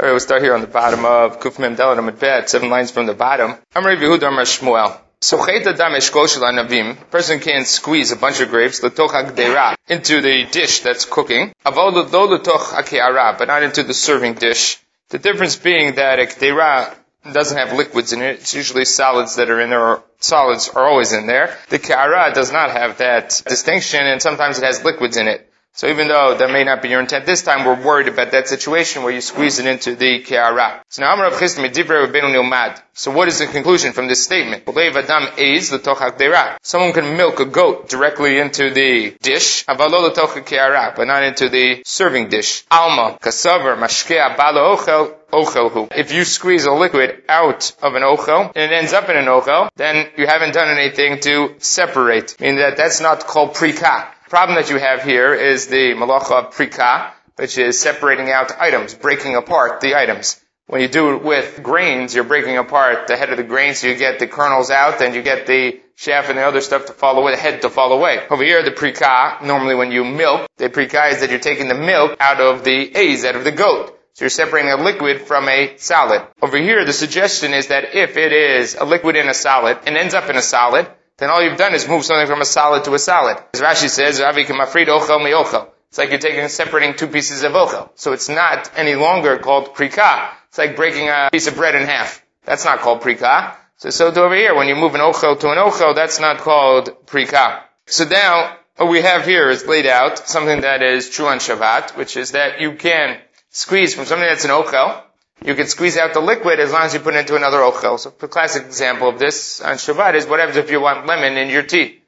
All right, we'll start here on the bottom of Kuf Mem Dalet Bet, seven lines from the bottom. Amr Yehuda Amr Shmuel. So Anavim, person can squeeze a bunch of grapes, into the dish that's cooking, but not into the serving dish. The difference being that a Gdeira doesn't have liquids in it. It's usually solids that are in there, or solids are always in there. The Ke'ara does not have that distinction, and sometimes it has liquids in it. So even though that may not be your intent this time, we're worried about that situation where you squeeze it into the ke'ara. So now Amar Nilmad. So what is the conclusion from this statement? Someone can milk a goat directly into the dish, but not into the serving dish. Alma, kasavar, mashkea, bala ochel, ochelhu. If you squeeze a liquid out of an ochel and it ends up in an ochel, then you haven't done anything to separate. Meaning that that's not called prika problem that you have here is the malacha of prika, which is separating out items, breaking apart the items. When you do it with grains, you're breaking apart the head of the grain, so you get the kernels out, and you get the chaff and the other stuff to fall away, the head to fall away. Over here, the prika, normally when you milk, the prika is that you're taking the milk out of the A's, out of the goat. So you're separating a liquid from a solid. Over here, the suggestion is that if it is a liquid in a solid and ends up in a solid, then all you've done is move something from a solid to a solid. As Rashi says, It's like you're taking separating two pieces of ochel. So it's not any longer called prika. It's like breaking a piece of bread in half. That's not called prika. So, so over here, when you move an ochel to an ochel, that's not called prika. So now, what we have here is laid out something that is true on Shabbat, which is that you can squeeze from something that's an ochel, you can squeeze out the liquid as long as you put it into another ochel. So the classic example of this on Shabbat is what happens if you want lemon in your tea.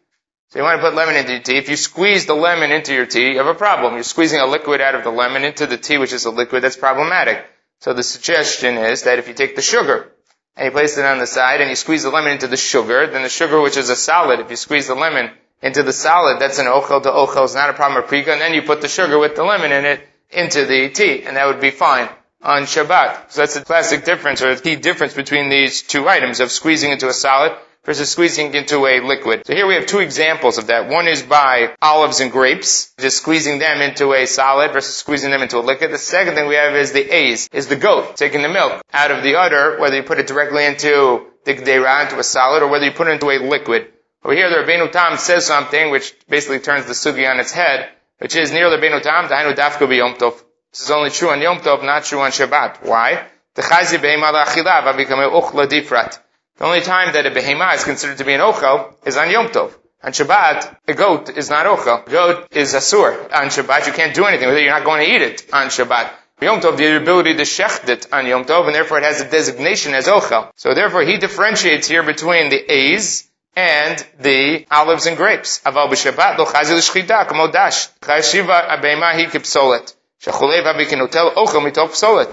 So you want to put lemon into your tea. If you squeeze the lemon into your tea, you have a problem. You're squeezing a liquid out of the lemon into the tea, which is a liquid that's problematic. So the suggestion is that if you take the sugar and you place it on the side and you squeeze the lemon into the sugar, then the sugar, which is a solid, if you squeeze the lemon into the solid, that's an ochel to ochel, it's not a problem of prika, and then you put the sugar with the lemon in it into the tea, and that would be fine on Shabbat. So that's the classic difference, or the key difference between these two items of squeezing into a solid versus squeezing into a liquid. So here we have two examples of that. One is by olives and grapes, just squeezing them into a solid versus squeezing them into a liquid. The second thing we have is the A's, is the goat, taking the milk out of the udder, whether you put it directly into the gdeira, into a solid, or whether you put it into a liquid. Over here, the Rabbeinu Tam says something which basically turns the sugi on its head, which is near the Rabbeinu Tam, Dainu Dafka B'Yom Tov. This is only true on Yom Tov, not true on Shabbat. Why? The only time that a behema is considered to be an ochel is on Yom Tov. On Shabbat, a goat is not ochel. A goat is asur. On Shabbat, you can't do anything with it. You're not going to eat it on Shabbat. Yom Tov, the ability to shecht it on Yom Tov, and therefore it has a designation as ochel. So therefore, he differentiates here between the A's and the olives and grapes. Aval b'Shabbat lo chazil shchita kamo dash. Chayeshiva abema hi kipsolet. The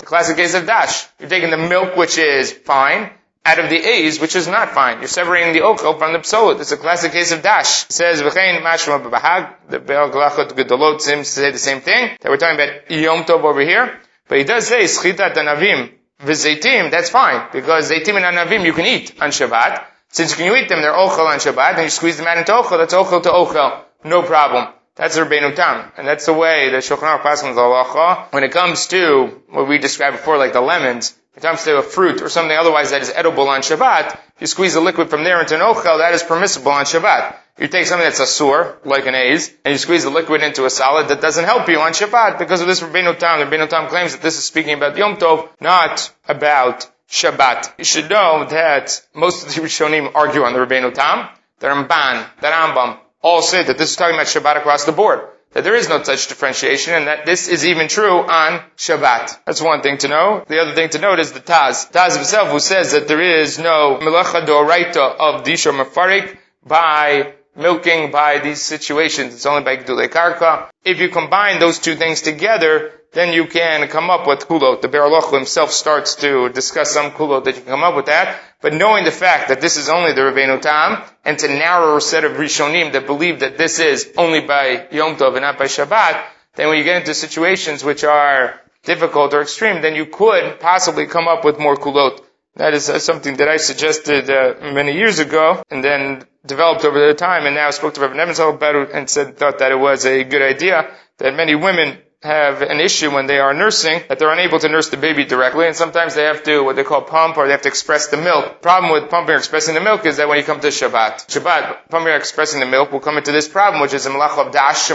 classic case of dash. You're taking the milk, which is fine, out of the A's, which is not fine. You're separating the ochel from the psolet. It's a classic case of dash. It says, V'chein mashma b'bahag, the Ba'al Halachot Gedolot seems to say the same thing, that we're talking about Yom Tov over here. But he does say, Schitat anavim v'zeitim, that's fine, because zeitim and anavim you can eat on Shabbat. Since you can eat them, they're ochel on Shabbat, and you squeeze them out into ochel, that's ochel to ochel. No problem. That's Rabbeinu Tam. And that's the way the Shulchan Aruch passes the halacha. When it comes to what we described before, like the lemons, when it comes to a fruit or something otherwise that is edible on Shabbat, if you squeeze the liquid from there into an ochel, that is permissible on Shabbat. You take something that's a sur, like an A's, and you squeeze the liquid into a solid that doesn't help you on Shabbat because of this Rabbeinu Tam. Rabbeinu Tam claims that this is speaking about Yom Tov, not about Shabbat. You should know that most of the Rishonim argue on the Rabbeinu Tam. The Ramban, the Rambam, all say that this is talking about Shabbat across the board. That there is no such differentiation and that this is even true on Shabbat. That's one thing to know. The other thing to note is the Taz. Taz himself who says that there is no Melacha Doraita of Disha Mafarik by milking by these situations. It's only by Gdule Karka. If you combine those two things together, then you can come up with kulot. The Be'ur Halacha himself starts to discuss some kulot that you can come up with that. But knowing the fact that this is only the Rabbeinu Tam, and to narrower set of Rishonim that believe that this is only by Yom Tov and not by Shabbat, then when you get into situations which are difficult or extreme, then you could possibly come up with more kulot. That is uh, something that I suggested uh, many years ago, and then developed over the time, and now spoke to Rabbi Nebenzahl about it and said thought that it was a good idea that many women have an issue when they are nursing that they're unable to nurse the baby directly, and sometimes they have to what they call pump or they have to express the milk. Problem with pumping or expressing the milk is that when you come to Shabbat, Shabbat pumping or expressing the milk will come into this problem, which is a malach of dash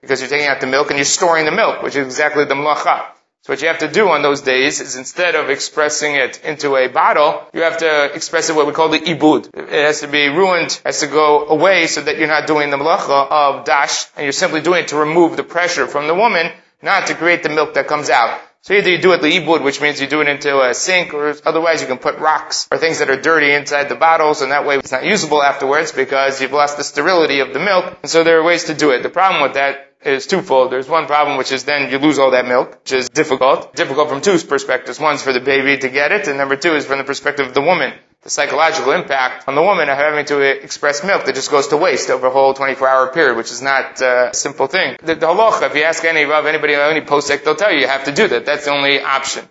because you're taking out the milk and you're storing the milk, which is exactly the malacha. So what you have to do on those days is instead of expressing it into a bottle, you have to express it what we call the ibud. It has to be ruined, has to go away so that you're not doing the malacha of dash, and you're simply doing it to remove the pressure from the woman, not to create the milk that comes out. So either you do it the ibud, which means you do it into a sink, or otherwise you can put rocks or things that are dirty inside the bottles, and that way it's not usable afterwards because you've lost the sterility of the milk. And so there are ways to do it. The problem with that is twofold. There's one problem, which is then you lose all that milk, which is difficult. Difficult from two perspectives. One's for the baby to get it, and number two is from the perspective of the woman. The psychological impact on the woman of having to express milk that just goes to waste over a whole 24 hour period, which is not uh, a simple thing. The, the halacha, if you ask any of anybody, any posek, they'll tell you you have to do that. That's the only option.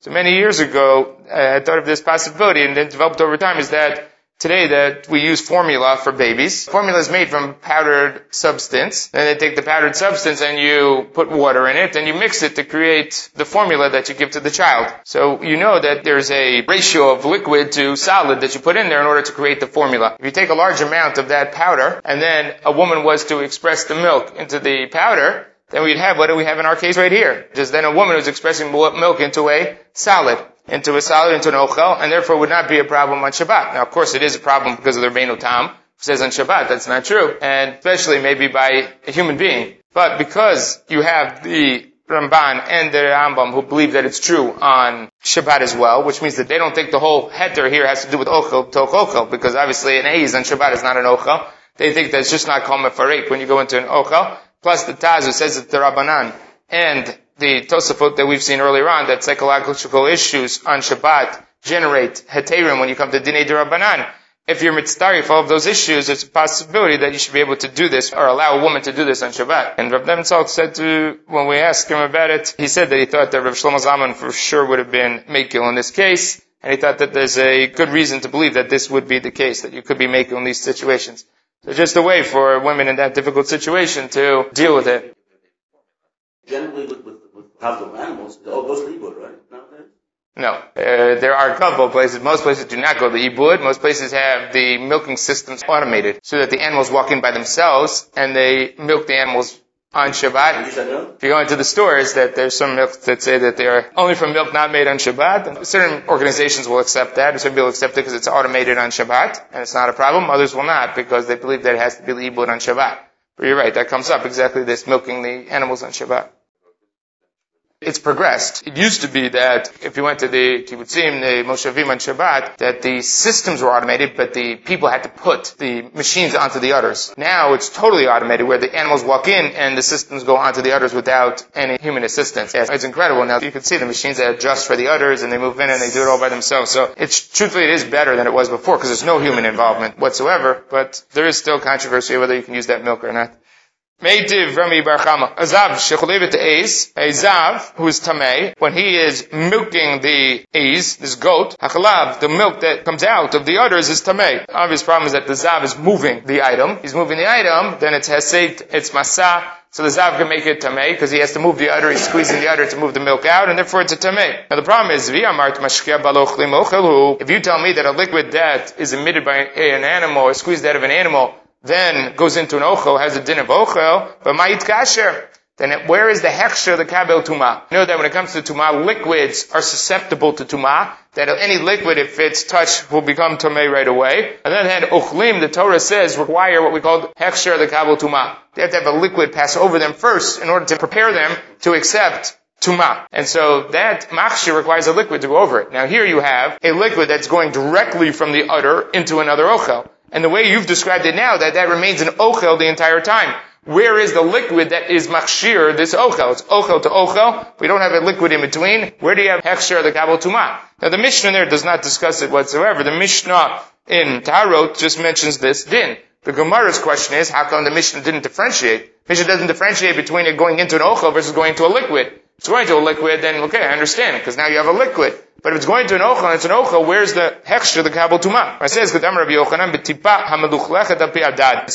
So many years ago, I thought of this possibility and then developed over time is that today that we use formula for babies. Formula is made from powdered substance. And they take the powdered substance and you put water in it and you mix it to create the formula that you give to the child. So you know that there's a ratio of liquid to solid that you put in there in order to create the formula. If you take a large amount of that powder and then a woman was to express the milk into the powder, then we'd have what do we have in our case right here? Just then a woman who's expressing milk into a solid into a solid, into an ochel, and therefore would not be a problem on Shabbat. Now, of course, it is a problem because of the Rabbeinu Tam, says on Shabbat that's not true, and especially maybe by a human being. But because you have the Ramban and the Rambam who believe that it's true on Shabbat as well, which means that they don't think the whole heter here has to do with ochel, toch ochel, because obviously an A's on Shabbat is not an ochel. They think that's just not called mefarik when you go into an ochel. Plus the Taz who says it's the Rabbanan and the Tosafot that we've seen earlier on, that psychological issues on Shabbat generate heterim when you come to Dinei Rabbanan. If you're mitzvah for all of those issues, there's a possibility that you should be able to do this or allow a woman to do this on Shabbat. And Rav Nebenzahl said to, when we asked him about it, he said that he thought that Rav Shlomo Zalman for sure would have been Mekil in this case, and he thought that there's a good reason to believe that this would be the case, that you could be Mekil in these situations. So just a way for women in that difficult situation to deal with it. Generally with, with have of animals, all goes to Ibud, right? No. Uh, there are a couple of places. Most places do not go to Ibud. Most places have the milking systems automated so that the animals walk in by themselves and they milk the animals on Shabbat. If you go into the stores, that there's some milk that say that they are only from milk not made on Shabbat. Certain organizations will accept that. Certain people accept it because it's automated on Shabbat and it's not a problem. Others will not because they believe that it has to be Ibud on Shabbat. But you're right, that comes up exactly this milking the animals on Shabbat. It's progressed. It used to be that if you went to the kibbutzim, the moshavim on Shabbat, that the systems were automated, but the people had to put the machines onto the udders. Now it's totally automated, where the animals walk in and the systems go onto the udders without any human assistance. It's incredible. Now you can see the machines that adjust for the udders and they move in and they do it all by themselves. So it's truthfully it is better than it was before because there's no human involvement whatsoever. But there is still controversy whether you can use that milk or not. Meitiv Rami Barchama. Azav shecholevet eis. A zav who is tamei when he is milking the eis, this goat, hachalav, the milk that comes out of the udders is tamei. Obvious problem is that the zav is moving the item. He's moving the item, then it's hesed, it's masa. So the zav can make it tamei because he has to move the udder. He's squeezing the udder to move the milk out, and therefore it's a tamei. Now the problem is if you tell me that a liquid that is emitted by an animal or squeezed out of an animal then goes into an ochel, has a din of ochel, but ma'it kasher. Then it, where is the hechsher, the kabel tuma? You know that when it comes to tuma, liquids are susceptible to tuma. That any liquid, if it's touched, will become tumah right away. On the other hand, uchlim, the Torah says, require what we call hechsher, the kabel tuma. They have to have a liquid pass over them first in order to prepare them to accept tuma. And so that machshir requires a liquid to go over it. Now here you have a liquid that's going directly from the udder into another ochel. And the way you've described it now, that that remains an ochel the entire time. Where is the liquid that is machshir, this ochel? It's ochel to ochel. We don't have a liquid in between. Where do you have hechshir, the kabel tumah? Now the Mishnah there does not discuss it whatsoever. The Mishnah in Taharot just mentions this din. The Gemara's question is, how come the Mishnah didn't differentiate? Mishnah doesn't differentiate between it going into an ochel versus going into a liquid. It's going to a liquid, then okay, I understand it, because now you have a liquid. But if it's going to an ochel it's an ochel, where's the hechsher, the kabel tuma? It says, It's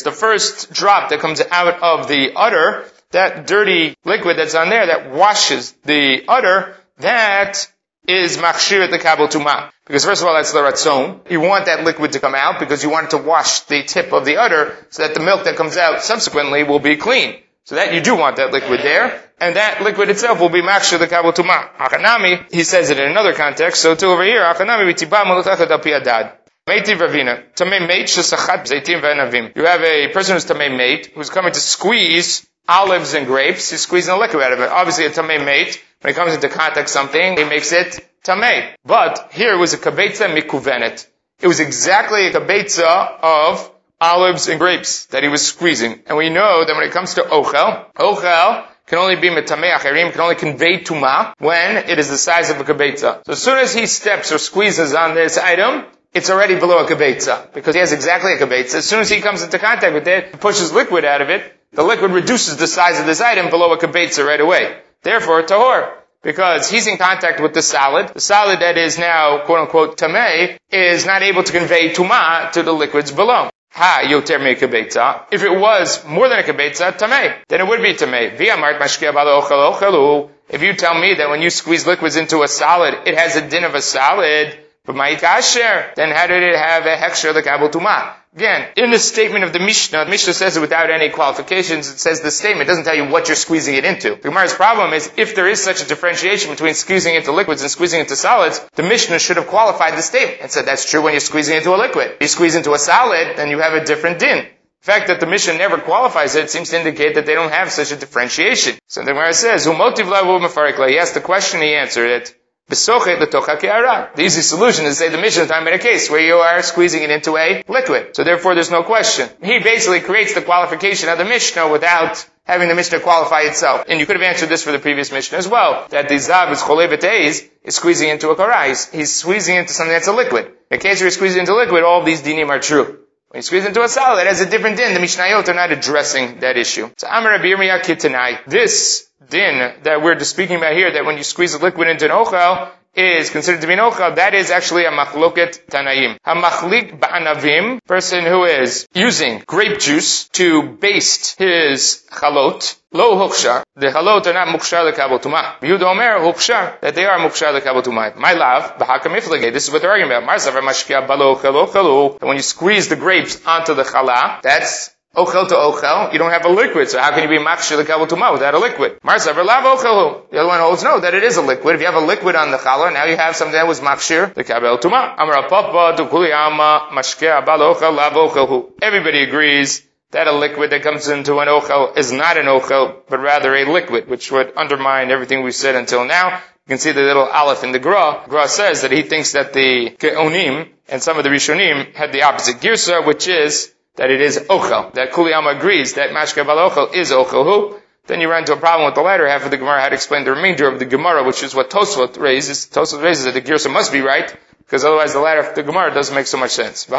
the first drop that comes out of the udder, that dirty liquid that's on there that washes the udder, that is machshir the kabel tuma. Because first of all, that's the ratzon. You want that liquid to come out because you want it to wash the tip of the udder so that the milk that comes out subsequently will be clean. So that you do want that liquid there, and that liquid itself will be machshir the kabel tuma. Achanami, he says it in another context, so too over here, achanami v'tiba malutachat al piadad. Ravina. Tamei zaitim. You have a person who's tamei mate who's coming to squeeze olives and grapes. He's squeezing the liquid out of it. Obviously a tamei mate when it comes into contact something, he makes it tamei. But here it was a kabetza mikuvenet. It was exactly a kabetza of olives and grapes that he was squeezing. And we know that when it comes to ochel, ochel can only be metamei acherim, can only convey tuma when it is the size of a kabetza. So as soon as he steps or squeezes on this item, it's already below a kabetza because he has exactly a kabetza. As soon as he comes into contact with it, pushes liquid out of it, the liquid reduces the size of this item below a kabetza right away. Therefore, tahor. Because he's in contact with the salad. The salad that is now, quote unquote, tameh, is not able to convey tuma to the liquids below. Ha, yoter me kabetza. If it was more than a kabetza, tameh, then it would be tameh. V'amart mashkia. If you tell me that when you squeeze liquids into a solid, it has a din of a solid, but my then how did it have a hechsher the kabel tuma? Again, in the statement of the Mishnah, the Mishnah says it without any qualifications. It says the statement. Doesn't tell you what you're squeezing it into. The Gemara's problem is if there is such a differentiation between squeezing into liquids and squeezing into solids, the Mishnah should have qualified the statement and said that's true when you're squeezing into a liquid. If you squeeze into a solid, then you have a different din. The fact that the Mishnah never qualifies it seems to indicate that they don't have such a differentiation. So the Gemara says, He asked the question, he answered it. The easy solution is to say the Mishnah time in a case where you are squeezing it into a liquid. So therefore there's no question. He basically creates the qualification of the Mishnah without having the Mishnah qualify itself. And you could have answered this for the previous Mishnah as well, that the Zav is is squeezing into a karais. He's squeezing into something that's a liquid. In case you're squeezing into liquid, all these dinim are true. When you squeeze into a solid, it has a different din. The Mishnayot are not addressing that issue. So Amar Abir Kitanai. This din that we're speaking about here, that when you squeeze a liquid into an ochel, is considered to be an ochel, that is actually a machloket tanaim. A machlik ba'anavim, person who is using grape juice to baste his chalot, lo hukshar. The chalot are not mukshar lekabel tumah. Yehuda omer hukshar, that they are mukshar lekabel tumah. My love, b'haka miflege, this is what they're arguing about. Marsav mashkia balo chelo When you squeeze the grapes onto the challah, that's Ochel to ochel, you don't have a liquid, so how can you be makshir the kabel tuma without a liquid? Marsav lav ochelu. The other one holds no, that it is a liquid. If you have a liquid on the challah, now you have something that was makshir the kabel tuma. Amar papa kuliyama mashke abal ochel lav ochelu. Everybody agrees that a liquid that comes into an ochel is not an ochel, but rather a liquid, which would undermine everything we've said until now. You can see the little aleph in the Gra. Gra says that he thinks that the Geonim and some of the Rishonim had the opposite girsa, which is that it is ochel, that Kuliyama agrees that mashke bal ochel is ochel. Who, then you run into a problem with the latter half of the Gemara, how to explain the remainder of the Gemara, which is what Tosfot raises. Tosfot raises that the Girsa must be right, because otherwise the latter of the Gemara doesn't make so much sense. And the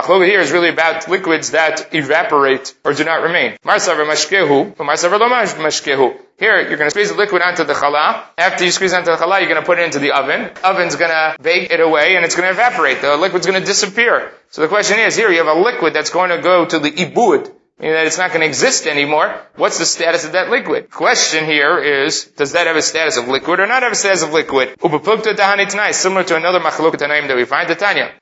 machloga here is really about liquids that evaporate or do not remain. Here, you're going to squeeze the liquid onto the challah. After you squeeze onto the challah, you're going to put it into the oven. Oven's going to bake it away and it's going to evaporate. The liquid's going to disappear. So the question is, here you have a liquid that's going to go to the ibud, meaning that it's not going to exist anymore. What's the status of that liquid? Question here is, does that have a status of liquid or not have a status of liquid? Similar to another tanaim that we find, the Tanya.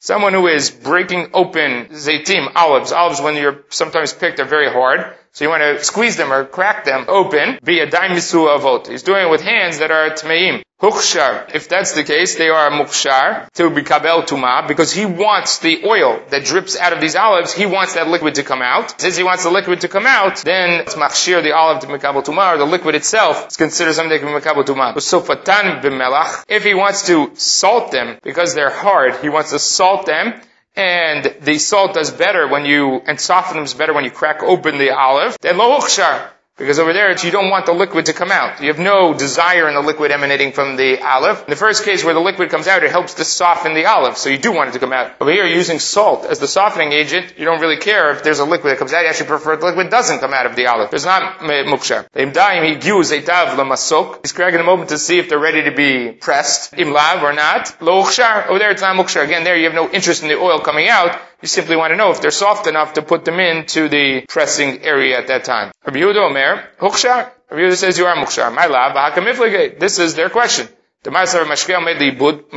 Someone who is breaking open zaitim, olives. Olives, when you're sometimes picked, are very hard. So you want to squeeze them or crack them open, be a daimisu avot. He's doing it with hands that are tmeim. Hukshar. If that's the case, they are mukshar to be kabel tuma because he wants the oil that drips out of these olives. He wants that liquid to come out. Since he wants the liquid to come out, then it's machshir the olive to mikabel tuma or the liquid itself is considered something can be mikabel tuma. Sofatan b'melach. If he wants to salt them because they're hard, he wants to salt them and the salt does better when you, and soften them better when you crack open the olive, then lo Because over there, you don't want the liquid to come out. You have no desire in the liquid emanating from the olive. In the first case where the liquid comes out, it helps to soften the olive, so you do want it to come out. Over here, using salt as the softening agent, you don't really care if there's a liquid that comes out. You actually prefer the liquid doesn't come out of the olive. There's not mukshar. He's cracking them open to see if they're ready to be pressed, imlav or not. Over there, it's not mukshar. Again, there you have no interest in the oil coming out. You simply want to know if they're soft enough to put them into the pressing area at that time. Rabbi Yehuda Omer, Hukshar. Rabbi Yehuda says you are mukshar. My love, This is their question. The made the Ibud.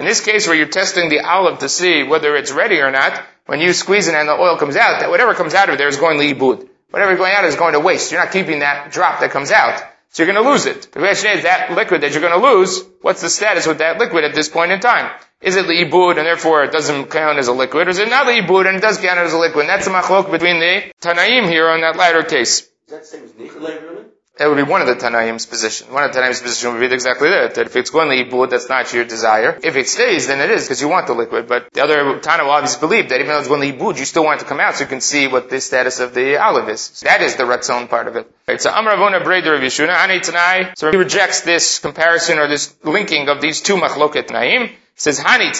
In this case where you're testing the olive to see whether it's ready or not, when you squeeze it and the oil comes out, that whatever comes out of there is going to Ibud. Whatever going out is going to waste. You're not keeping that drop that comes out. So you're going to lose it. The question is, that liquid that you're going to lose, what's the status with that liquid at this point in time? Is it li'ibud and therefore it doesn't count as a liquid, or is it not li'ibud and it does count as a liquid? And that's the machlok between the Tanaim here on that latter case. Is that the same as really? That would be one of the Tanaim's position. One of the Tanaim's position would be exactly that, that if it's going to Ibud, that's not your desire. If it stays, then it is, because you want the liquid. But the other Tana will obviously believe that even though it's going to Ibud, you still want it to come out so you can see what the status of the olive is. So that is the Ratzon part of it. Right, so Amar Avona Breder of Yeshuna, Ani Tanai. So he rejects this comparison or this linking of these two Machloket Naim. says Hani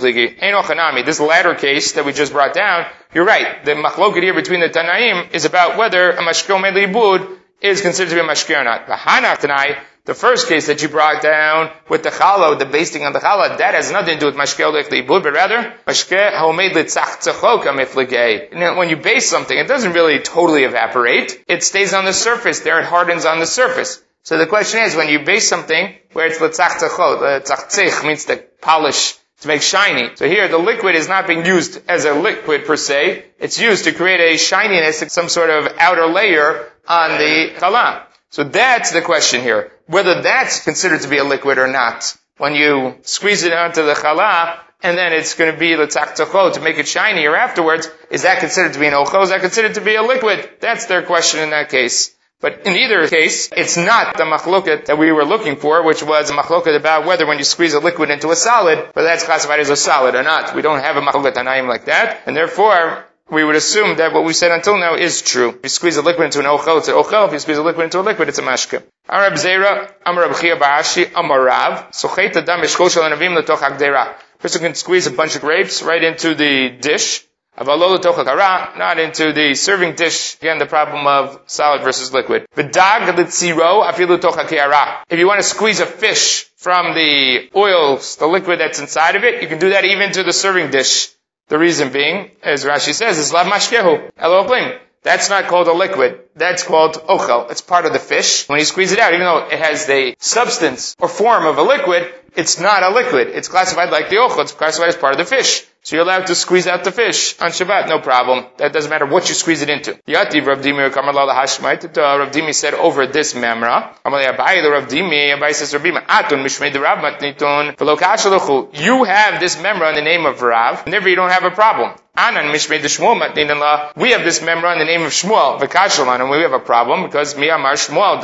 ligi. Ein This latter case that we just brought down, you're right. The Machloket here between the Tanaim is about whether a Ibud is considered to be a mashkir or not. tonight, the first case that you brought down with the challah, the basting on the challah, that has nothing to do with mashkir li'ibud, but rather mashkir homed litzach tzachok When you base something, it doesn't really totally evaporate. It stays on the surface. There, it hardens on the surface. So the question is, when you base something where it's litzach tzachot, tzach means to polish to make shiny. So here, the liquid is not being used as a liquid per se. It's used to create a shininess, some sort of outer layer on the challah. So that's the question here. Whether that's considered to be a liquid or not. When you squeeze it onto the challah, and then it's going to be the letzach to make it shinier afterwards, is that considered to be an ochel? Is that considered to be a liquid? That's their question in that case. But in either case, it's not the machloket that we were looking for, which was a machloket about whether when you squeeze a liquid into a solid, whether that's classified as a solid or not. We don't have a machloket anayim like that, and therefore, we would assume that what we said until now is true. If you squeeze a liquid into an ochel, it's an ochel. If you squeeze a liquid into a liquid, it's a mashke. Arab Zera, Amar Abchia Ba'ashi, Amarav, Sochet Adam Eshkol Shal Anavim Letoch Agdera. Person can squeeze a bunch of grapes right into the dish, not into the serving dish. Again, the problem of solid versus liquid. If you want to squeeze a fish from the oils, the liquid that's inside of it, you can do that even to the serving dish. The reason being, as Rashi says, is lav mashkehu. That's not called a liquid. That's called ochel. It's part of the fish. When you squeeze it out, even though it has the substance or form of a liquid, it's not a liquid. It's classified like the ochel. It's classified as part of the fish. So you're allowed to squeeze out the fish on Shabbat, no problem. That doesn't matter what you squeeze it into. Yativ Rav Dimi uh, Rav Dimi said over this memra. Abai the Abai says Atun Rav You have this memra in the name of Rav, therefore you don't have a problem. Anan Mishmei the Shmuel Matnitin We have this memra in the name of Shmuel, and we have a problem because Mi Amar Shmuel,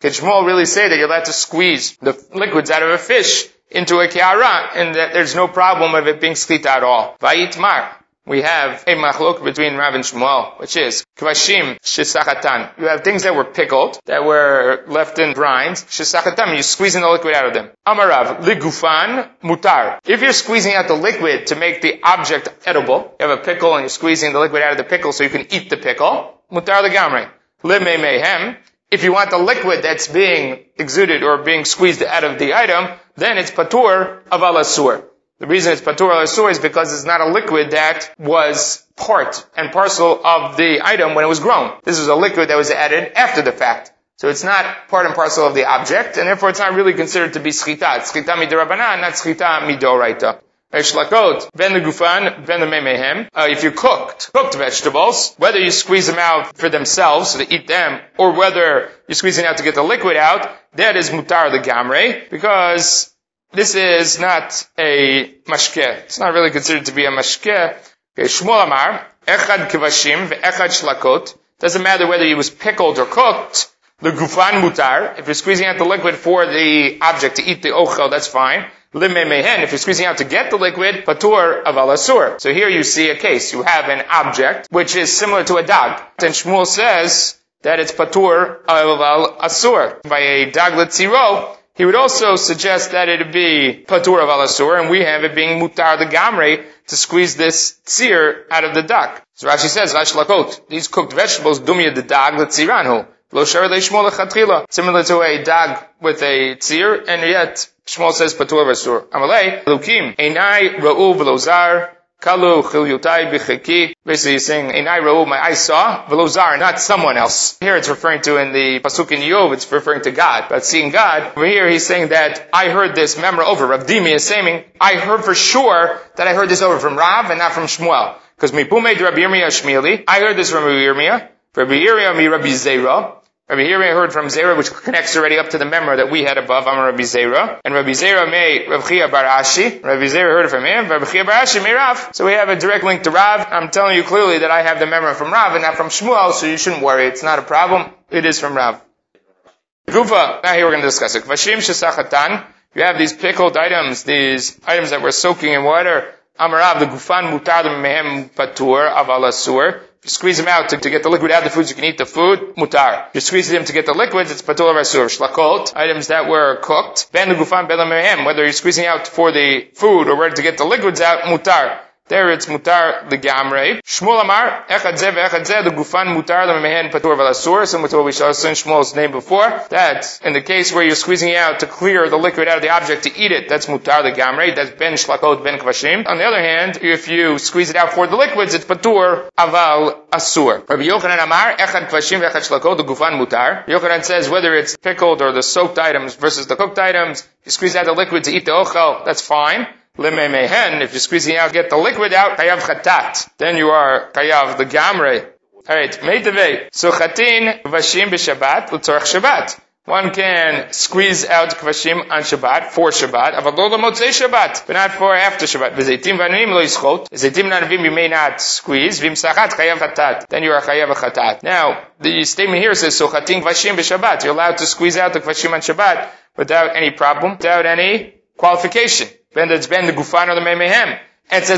Can Shmuel really say that you're allowed to squeeze the liquids out of a fish into a kiara, and that there's no problem of it being skita at all. Vayitmar. We have a machlok between Rav and Shmuel, which is kvashim shisachatan. You have things that were pickled, that were left in brines, shisachatan, you're squeezing the liquid out of them. Amarav, ligufan mutar. If you're squeezing out the liquid to make the object edible, you have a pickle and you're squeezing the liquid out of the pickle so you can eat the pickle, mutar legamre. Lime mehem, if you want the liquid that's being exuded or being squeezed out of the item, then it's patur of alasur. The reason it's patur alasur is because it's not a liquid that was part and parcel of the item when it was grown. This is a liquid that was added after the fact. So it's not part and parcel of the object, and therefore it's not really considered to be schita. It's schita midorabanan, not schita midoraita. Shlakot, ben the gufan, ben the. Uh, if you cooked, cooked vegetables, whether you squeeze them out for themselves, so to eat them, or whether you're squeezing out to get the liquid out, that is mutar the gamre, because this is not a mashke. It's not really considered to be a mashke. Okay, Shmuel Amar, echad kivashim ve'echad shlakot. Doesn't matter whether he was pickled or cooked. The gufan mutar. If you're squeezing out the liquid for the object to eat the ochel, that's fine. If you're squeezing out to get the liquid, patur of alasur. So here you see a case. You have an object which is similar to a dog. And Shmuel says that it's patur of al asur. By a dog letziro, he would also suggest that it be patur of al asur, and we have it being mutar the gamre to squeeze this tzir out of the duck. So Rashi says, Rash lakot, these cooked vegetables, dumya the dog letziranhu. Similar to a dog with a tzir, and yet Shmuel says patur v'asur. Amalei, lukim, einai ra'u v'lozar, kalu chilyutai b'cheki. Basically he's saying, einai ra'u, my eyes saw, v'lozar, not someone else. Here it's referring to in the pasuk in Iyov, it's referring to God. But seeing God, over here he's saying that I heard this memra over. Rav Dimi is saying, I heard for sure that I heard this over from Rav and not from Shmuel. Because mipume Rabbi Yirmiyah Shmili, I heard this from Rabbi Yirmiyah, Rabbi Yirmiyah mi Rabbi Zera, Rabbi Yirmiyah heard from Zera, which connects already up to the member that we had above, Amar Rabbi Zera. And Rabbi Zera may Rabbi Chia Bar Ashi. Rabbi Zera heard from him. Rabbi Chia Bar Ashi may Rav. So we have a direct link to Rav. I'm telling you clearly that I have the member from Rav and not from Shmuel, so you shouldn't worry. It's not a problem. It is from Rav. Gufa. Now here we're going to discuss it. Kvashim shesachatan. You have these pickled items, these items that were soaking in water. Amarav, the gufan mutar mehem patur avalasur you squeeze them out to, to, get the liquid out of the foods, you can eat the food, mutar. You squeeze them to get the liquids, it's patul rasur. Shlakot, items that were cooked. Ben gufan ben whether you're squeezing out for the food or whether to get the liquids out, mutar. There it's mutar the gamre. Shmuel Amar, echad zeh ve'echad zeh, the gufan mutar the mehen patur v'lasur, similar to what we saw in Shmuel's name before. That, in the case where you're squeezing out to clear the liquid out of the object to eat it, that's mutar the gamre, that's ben shlakot ben kvashim. On the other hand, if you squeeze it out for the liquids, it's patur aval asur. Rabbi Yochanan Amar, echad kvashim ve'echad shlakot, the gufan mutar. Yochanan says whether it's pickled or the soaked items versus the cooked items, you squeeze out the liquid to eat the ochel, that's fine mehen, if you're squeezing out, get the liquid out, kayav chatat. Then you are kayav the gamre. Alright, meitave. So chatin vashim b'shabbat, l'tzorach Shabbat. One can squeeze out kvashim on Shabbat, for Shabbat, avadol motzei Shabbat, but not for after Shabbat. V'zeitim v'anavim lo yischot. Zeitim v'anavim you may not squeeze. V'im sachat chayav chatat. Then you are chayav chatat. Now, the statement here says, so chatin kvashim b'Shabbat. You're allowed to squeeze out the kvashim on Shabbat without any problem, without any qualification. And says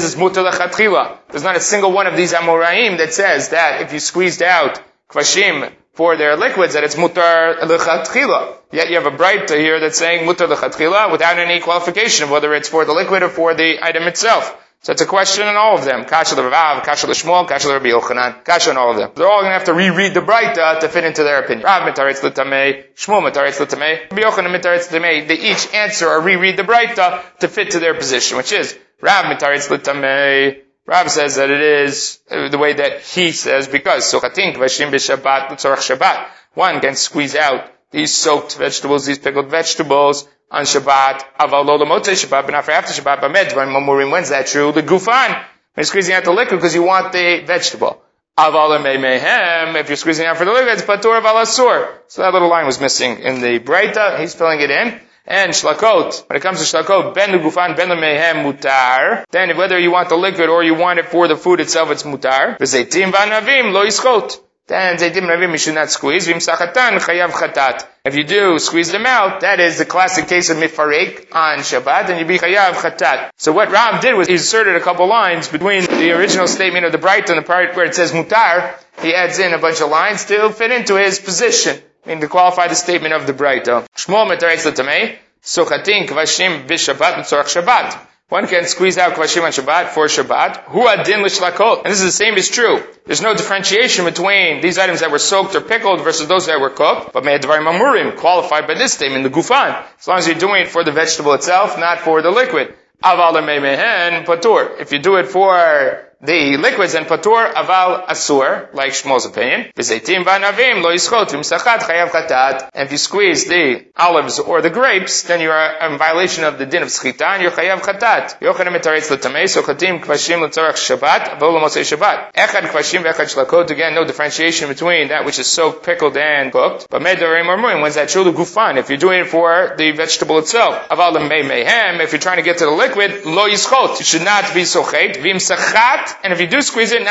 it's mutar lechatchila. There's not a single one of these amoraim that says that if you squeezed out kvashim for their liquids, that it's mutar lechatchila. Yet you have a bright here that's saying mutar lechatchila without any qualification of whether it's for the liquid or for the item itself. So it's a question in all of them. Kasha the Rav, Kasha the Shmuel, Kasha the Rabbi Yochanan, Kasha in all of them. They're all going to have to reread the Braita to fit into their opinion. Rav mitaretz l'tamei, Shmuel mitaretz l'tamei, Rabbi Yochanan mitaretz l'tamei. They each answer or reread the Braita to fit to their position, which is Rav mitaretz l'tamei. Rav says that it is uh, the way that he says because sochatin kvashim b'Shabbat l'tzorach Shabbat. One can squeeze out these soaked vegetables, these pickled vegetables, on Shabbat, aval lo motzei Shabbat, but not for after Shabbat, but medvar mamurim. When's that true? The gufan. When you're squeezing out the liquid because you want the vegetable. Aval mehem. If you're squeezing out for the liquid, it's patur aval asur. So that little line was missing in the Breita. He's filling it in. And shlakot, when it comes to shlakot, ben the gufan ben the mehem mutar. Then whether you want the liquid or you want it for the food itself, it's mutar. V'zeitim v'anavim lo yiskot. Then ravim you should not squeeze. Vim sachatan chayav chatat. If you do squeeze them out, that is the classic case of mifarek on Shabbat, and you be chayav chatat. So what Ram did was he inserted a couple lines between the original statement of the bright and the part where it says mutar. He adds in a bunch of lines to fit into his position, I mean to qualify the statement of the bright. Oh, Shmuel mitaretz l'tamei. Sochatin kvashim b'Shabbat mitzorach Shabbat. One can squeeze out Kvashim on Shabbat for Shabbat. Hu adin. And this is the same is true. There's no differentiation between these items that were soaked or pickled versus those that were cooked. But me'advarim amurim, qualified by this statement, the gufan. As long as you're doing it for the vegetable itself, not for the liquid. Aval mehen patur. If you do it for the liquids and patur aval asur, like Shmuel's opinion. V'zeitim v'anavim lo yischot v'msachat chayav chatat. And if you squeeze the olives or the grapes, then you are in violation of the din of schita and you're chayav chatat. Yochanan mitaretz l'tamei, so chatim kvashim l'tzorach shabbat, v'olo mosei shabbat. Echad kvashim v'echad shlakot, again, no differentiation between that which is soaked, pickled, and cooked. But medarim marmurim, when's that? The gufan, if you're doing it for the vegetable itself. Aval mei mehem, if you're trying to get to the liquid, lo yischot. You should not be sochet. V'imsachat, and if you do squeeze it,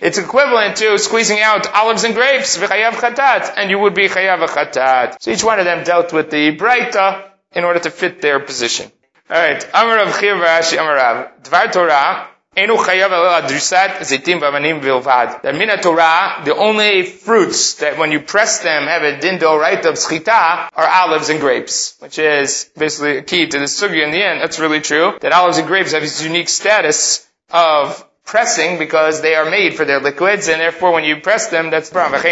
it's equivalent to squeezing out olives and grapes, and you would be chayav chatat. So each one of them dealt with the Breita, in order to fit their position. Alright, Amar Rav Chiv Rashi Amar Dvar Torah, That mina Torah, the only fruits that when you press them have a dindo right of schita are olives and grapes, which is basically a key to the sugi in the end. That's really true. That olives and grapes have this unique status of pressing because they are made for their liquids, and therefore when you press them, that's problem. That's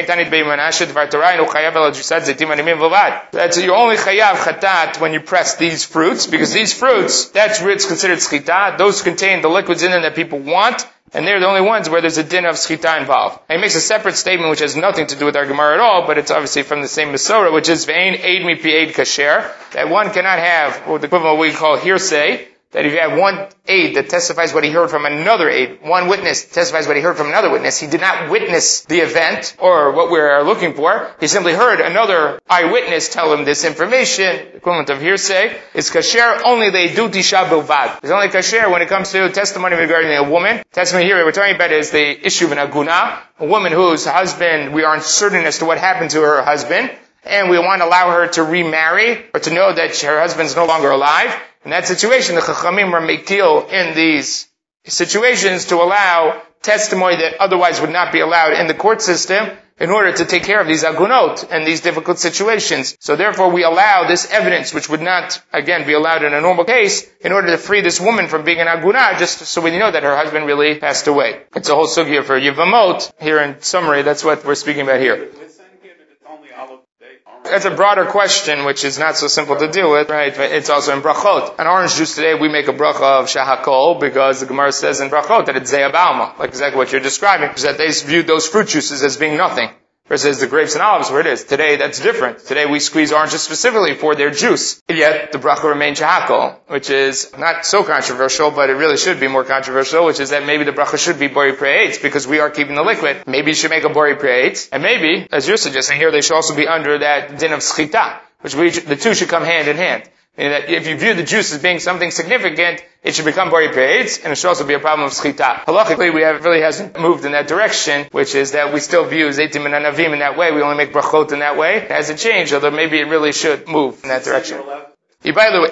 you're only chayav chatat when you press these fruits, because these fruits, that's where it's considered schita. Those contain the liquids in them that people want, and they're the only ones where there's a din of schita involved. And he makes a separate statement which has nothing to do with our Gemara at all, but it's obviously from the same Masorah, which is vein aid mi pi aid kasher, that one cannot have what the equivalent we call hearsay, that if you have one aid that testifies what he heard from another aid, one witness testifies what he heard from another witness, he did not witness the event or what we're looking for. He simply heard another eyewitness tell him this information, equivalent of hearsay. It's kasher only they do tisha bilvad. It's only kasher when it comes to testimony regarding a woman. Testimony here we're talking about is the issue of an aguna, a woman whose husband, we aren't certain as to what happened to her husband, and we want to allow her to remarry or to know that her husband's no longer alive. In that situation, the Chachamim are mekil in these situations to allow testimony that otherwise would not be allowed in the court system in order to take care of these agunot and these difficult situations. So therefore we allow this evidence, which would not, again, be allowed in a normal case, in order to free this woman from being an agunah, just so we know that her husband really passed away. It's a whole sugya for Yivamot. Here in summary, that's what we're speaking about here. That's a broader question, which is not so simple to deal with, right? But It's also in brachot. An orange juice today, we make a bracha of shahakol because the Gemara says in brachot that it's zeyabalma, like exactly what you're describing, is that they viewed those fruit juices as being nothing versus the grapes and olives where it is. Today that's different. Today we squeeze oranges specifically for their juice. And yet the bracha remains shahakol, which is not so controversial, but it really should be more controversial, which is that maybe the bracha should be bori pre'etz because we are keeping the liquid. Maybe you should make a bori pre'etz, and maybe, as you're suggesting here, they should also be under that din of schita, which we, the two should come hand in hand. That if you view the juice as being something significant, it should become bori peitz, and it should also be a problem of schita. Halachically, we have, really hasn't moved in that direction, which is that we still view zaytim and anavim in that way. We only make brachot in that way. It hasn't changed, although maybe it really should move in that direction. By the way,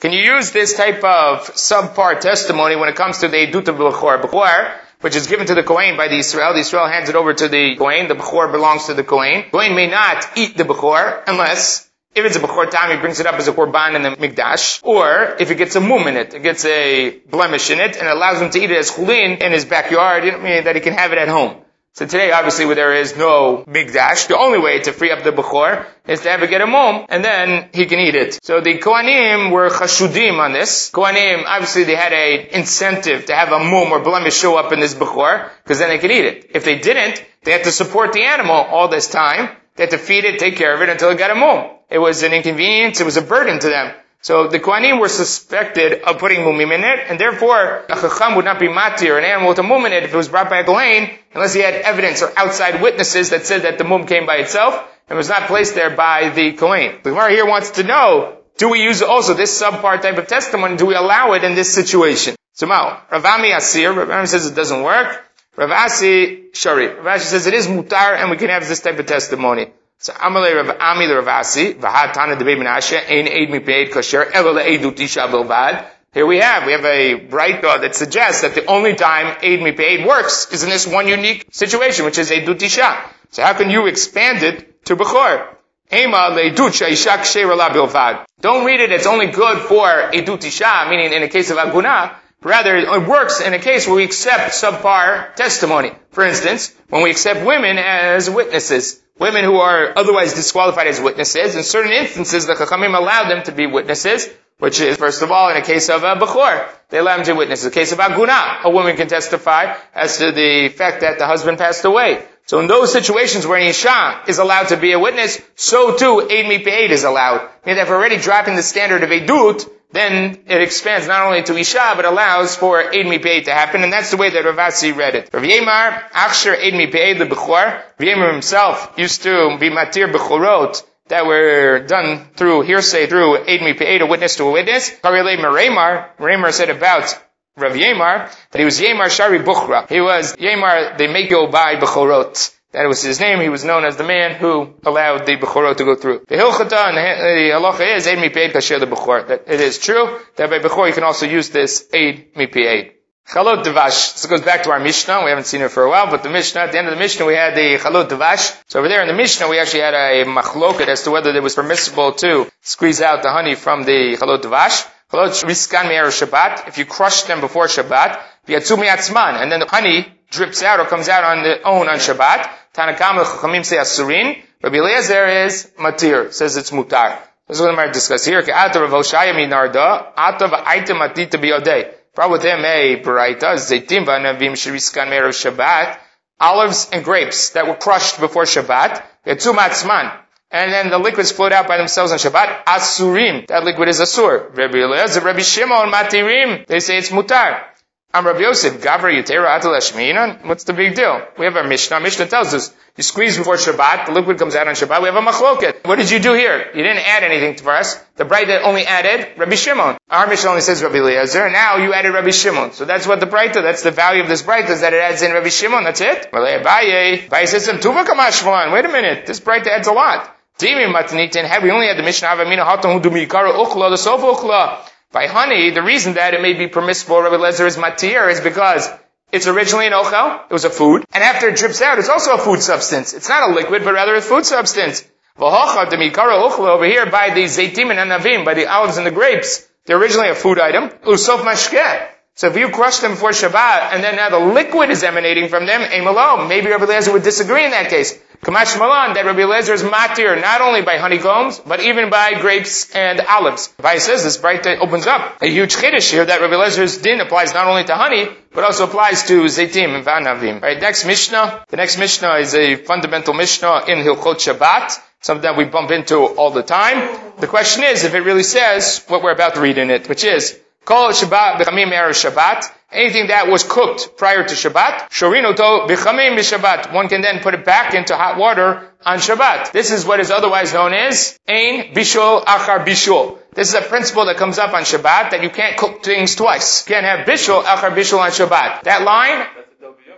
can you use this type of subpart testimony when it comes to the edut of b'chor? B'chor, which is given to the Kohen by the Israel. The Israel hands it over to the Kohen. The Bechor belongs to the Kohen. Kohen may not eat the Bechor unless if it's a Bechor Tam, he brings it up as a Korban in the Mikdash. Or, if it gets a mum in it, it gets a blemish in it, and allows him to eat it as chulin in his backyard, you know, that he can have it at home. So today, obviously, where there is no Mikdash, the only way to free up the Bechor is to have it get a mum, and then he can eat it. So the Kohanim were chashudim on this. Kohanim, obviously, they had a incentive to have a mum or blemish show up in this Bechor, because then they could eat it. If they didn't, they had to support the animal all this time, they had to feed it, take care of it until it got a mum. It was an inconvenience. It was a burden to them. So the Kohanim were suspected of putting mumim in it, and therefore a chacham would not be matir, an animal with a mum in it, if it was brought by a Kohen, unless he had evidence or outside witnesses that said that the mum came by itself and was not placed there by the Kohen. The Gemara here wants to know, do we use also this subpart type of testimony? Do we allow it in this situation? So now, Ravami Asir, Ravami says it doesn't work. Ravasi, Shari. Ravasi says it is mutar and we can have this type of testimony. So Amalei Rav Ami the Ravasi, Vahatana de Menashe, Ein Eid Mipeid Kosher, Elo Le'edu Tisha Bilvad. Here we have, we have a bright thought that suggests that the only time Eid Mipeid works is in this one unique situation, which is Eidut Tisha. So how can you expand it to Bechor? Ema Le'edut Sha'isha Ksher Bilvad. Don't read it, it's only good for Eidut Tisha, meaning in the case of Aguna, Rather, it works in a case where we accept subpar testimony. For instance, when we accept women as witnesses women who are otherwise disqualified as witnesses. In certain instances, the Chachamim allow them to be witnesses, which is, first of all, in a case of a Bechor, they allow them to witness. In the case of Aguna, a woman can testify as to the fact that the husband passed away. So in those situations where an Isha is allowed to be a witness, so too Eid Mipi is allowed. Meaning we're already dropping the standard of Edut, then it expands not only to Isha, but allows for Eid Mipei to happen, and that's the way that Ravasi read it. Rav Yemar, Achsher Eid Mipei the Bechor, Rav Yemar himself used to be Matir Bechorot, that were done through hearsay, through Eid Mipei, a witness to a witness. Karile Meremar, Meremar said about Rav Yemar, that he was Yemar Shari Bukhra. He was Yemar, they make you buy Bechorot. That was his name. He was known as the man who allowed the Bechorot to go through. The Hilchata and the halacha is Eid Mipi Kasher the Bechor. That it is true that by Bechor you can also use this Eid Mipi. Chalot Devash. This goes back to our Mishnah. We haven't seen it for a while, but the Mishnah, at the end of the Mishnah, we had the Chalot Devash. So over there in the Mishnah, we actually had a machloket as to whether it was permissible to squeeze out the honey from the Chalot Devash. Chalot Riskan Me'er Shabbat. If you crush them before Shabbat, V'yatzumi Atzman, and then the honey drips out or comes out on the own on Shabbat. Tanakam Chachamim say Asurin. Rabbi Eliezer is Matir, says it's Mutar. This is what I'm going to discuss here. Ata Rav Hoshaya Minarda, Ata V'aita Matita Biyodei. Brought with him a Baraita, Zaitim V'anavim Shiriskan Meir Shabbat, olives and grapes that were crushed before Shabbat, Yatzum Atzman, and then the liquids flowed out by themselves on Shabbat. Asurim, that liquid is asur. Rabbi Eliezer, Rabbi Shimon, Matirim, they say it's mutar. I'm Rabbi Yosef, Gavra Yutera Atal What's the big deal? We have our Mishnah. Mishnah tells us you squeeze before Shabbat, the liquid comes out on Shabbat. We have a machloket. What did you do here? You didn't add anything for us. The Braita only added Rabbi Shimon. Our Mishnah only says Rabbi Eliezer. Now you added Rabbi Shimon. So that's what the Braita, that's the value of this Braita, is that it adds in Rabbi Shimon. That's it. Abaye. Abaye says. Wait a minute. This Braita adds a lot. Had we only had the Mishnah Avamina Hatam Hudu Mikara Ukla, the Sofa Ukla. By honey, the reason that it may be permissible, Rabbi Lezer is matir, is because it's originally an ochel, it was a food, and after it drips out, it's also a food substance. It's not a liquid, but rather a food substance. Over here, by the zaitim and anavim, by the olives and the grapes, they're originally a food item. Usof mashkeh. So if you crush them for Shabbat, and then now the liquid is emanating from them, aim maybe Rabbi Lezer would disagree in that case. Kamash Malan, that Rabbi Eliezer is matir not only by honeycombs, but even by grapes and olives. Rabbi says this Braita opens up a huge chiddush here that Rabbi Eliezer's din applies not only to honey, but also applies to zaitim and vanavim. Right, next Mishnah. The next Mishnah is a fundamental Mishnah in Hilchot Shabbat. Something that we bump into all the time. The question is if it really says what we're about to read in it, which is, Call Shabbat b'chamim erev Shabbat. Anything that was cooked prior to Shabbat, shorinoto b'chamim b'Shabbat. One can then put it back into hot water on Shabbat. This is what is otherwise known as ein bishul achar bishul. This is a principle that comes up on Shabbat that you can't cook things twice. You can't have bishul achar bishul on Shabbat. That line,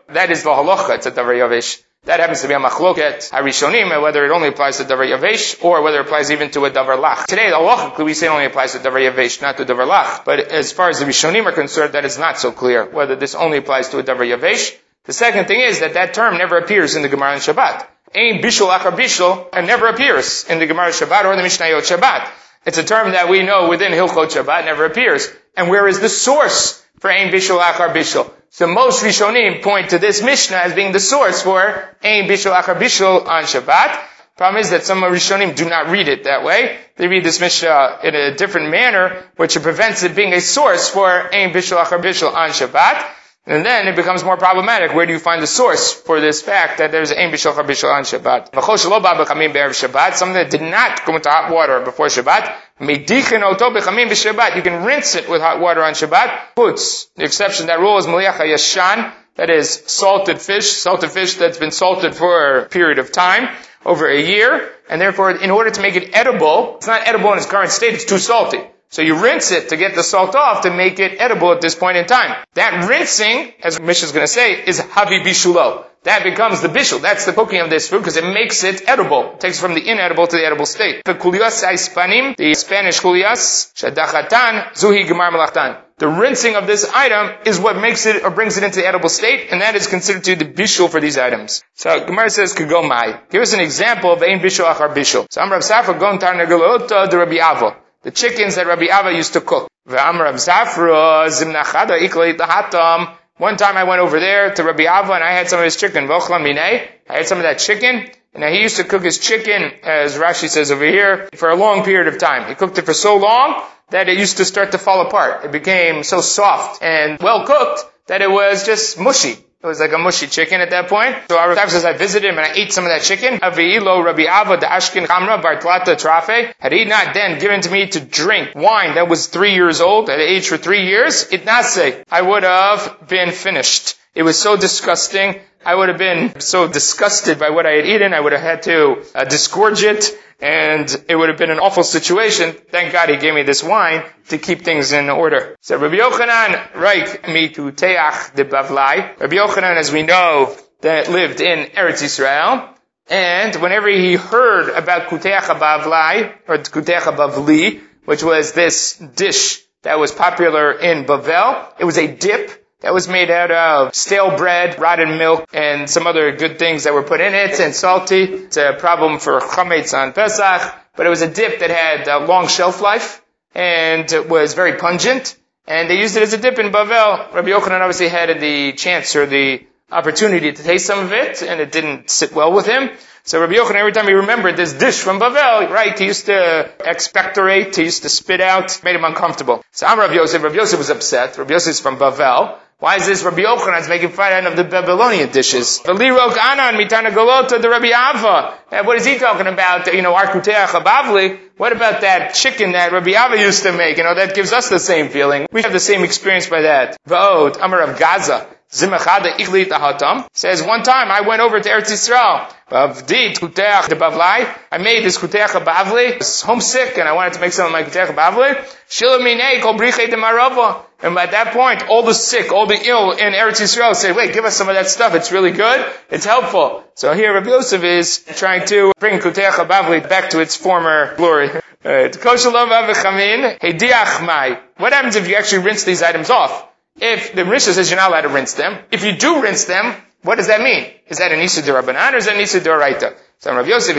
that is the halacha. It's a yavish. That happens to be a machloket harishonim, whether it only applies to davar yavesh or whether it applies even to a davar lach. Today, halachically, we say it only applies to davar yavesh, not to davar lach. But as far as the rishonim are concerned, that is not so clear whether this only applies to a davar yavesh. The second thing is that that term never appears in the Gemara and Shabbat. Ein bishul achar bishul, and never appears in the Gemara Shabbat or the Mishnayot Shabbat. It's a term that we know within Hilchot Shabbat never appears. And where is the source for Ein bishul achar bishul? So most Rishonim point to this Mishnah as being the source for Ein Bishul Achar Bishul on Shabbat. Problem is that some of Rishonim do not read it that way. They read this Mishnah in a different manner, which prevents it being a source for Ein Bishul Achar Bishul on Shabbat. And then it becomes more problematic. Where do you find the source for this fact that there's ein bishul bishul on Shabbat? Something that did not go into hot water before Shabbat. You can rinse it with hot water on Shabbat. Puts the exception that rule is maliacha yashan. That is salted fish, salted fish that's been salted for a period of time, over a year, and therefore in order to make it edible, it's not edible in its current state, it's too salty. So you rinse it to get the salt off to make it edible at this point in time. That rinsing, as Mishnah is going to say, is havi bishulo. That becomes the bishul. That's the cooking of this food because it makes it edible. It takes it from the inedible to the edible state. The Spanish kuliyas, shadachatan, zuhi gemar malachtan. The rinsing of this item is what makes it or brings it into the edible state, and that is considered to be the bishul for these items. So Gemara says, mai. Give us an example of ein bishul achar bishul. So Amrav Safra gon tarnagalota de Rabbi Avo the chickens that Rabbi Ava used to cook. One time I went over there to Rabbi Ava and I had some of his chicken. I had some of that chicken. And he used to cook his chicken, as Rashi says over here, for a long period of time. He cooked it for so long that it used to start to fall apart. It became so soft and well cooked that it was just mushy. It was like a mushy chicken at that point. So our Rav says I visited him and I ate some of that chicken. Avi'ilo Rabbi Ava the Ashkin Kamra Bartlata Trafe. Had he not then given to me to drink wine that was three years old, at age for three years, it not say, I would have been finished. It was so disgusting. I would have been so disgusted by what I had eaten. I would have had to uh, disgorge it and it would have been an awful situation. Thank God he gave me this wine to keep things in order. So Rabbi Yochanan, right, me to teach the bavlai. Rabbi Yochanan, as we know, that lived in Eretz Israel. And whenever he heard about Kuteach Bavlai, or Kuteach Bavli, which was this dish that was popular in Bavel, it was a dip that was made out of stale bread, rotten milk, and some other good things that were put in it, and salty. It's a problem for chametz on Pesach, but it was a dip that had a long shelf life, and it was very pungent, and they used it as a dip in Bavel. Rabbi Yochanan obviously had the chance or the opportunity to taste some of it, and it didn't sit well with him. So Rabbi Yochanan, every time he remembered this dish from Bavel, right, he used to expectorate, he used to spit out, made him uncomfortable. So I'm Rabbi Yosef, Rabbi Yosef was upset. Rabbi Yosef is from Bavel. Why is this Rabbi Yochanan is making fun of the Babylonian dishes? Velirok Anan mitana galota the Rabbi Ava. What is he talking about? You know, Arkuteach Abavli. What about that chicken that Rabbi Ava used to make? You know, that gives us the same feeling. We have the same experience by that. Va'od, Amar of Gaza. Zimachada Ichli Tahatam says one time I went over to Eretz Yisrael. I made this Kuteach Bavli. I was homesick and I wanted to make some of my Kuteach Bavli. Shilamine Kol Briche de Marava. And at that point, all the sick, all the ill in Eretz Yisrael say, wait, give us some of that stuff. It's really good. It's helpful. So here Rabbi Yosef is trying to bring Kuteach Bavli back to its former glory. What happens if you actually rinse these items off? If the Mishnah says you're not allowed to rinse them, if you do rinse them, what does that mean? Is that an Isa Rabbanan or is that an Isa Doraita? So Rav Yosef.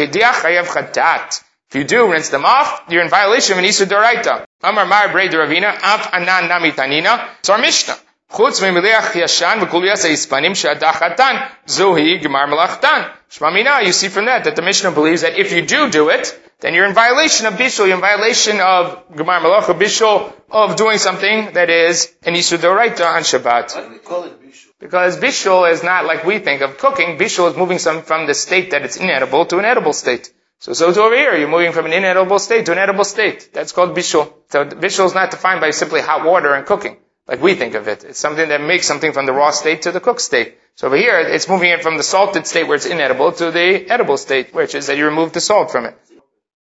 If you do rinse them off, you're in violation of an Isa Doraita. Amar Mar Brei Ravina, Af Anan Nami Tanina. It's our Mishnah. חוץ ממליח ישן וכוליאס היספנים שהדח חתן, זוהי גמר מלאכתן. Shmamina, you see from that that the Mishnah believes that if you do do it, then you're in violation of Bishul, you're in violation of Gemar Malacha Bishul, of doing something that is an Isur Doraita on Shabbat. Why do we call it Bishul? Because Bishul is not like we think of cooking. Bishul is moving some from the state that it's inedible to an edible state. So, so to over here, you're moving from an inedible state to an edible state. That's called Bishul. So Bishul is not defined by simply hot water and cooking, like we think of it. It's something that makes something from the raw state to the cooked state. So over here, it's moving it from the salted state where it's inedible to the edible state, which is that you remove the salt from it.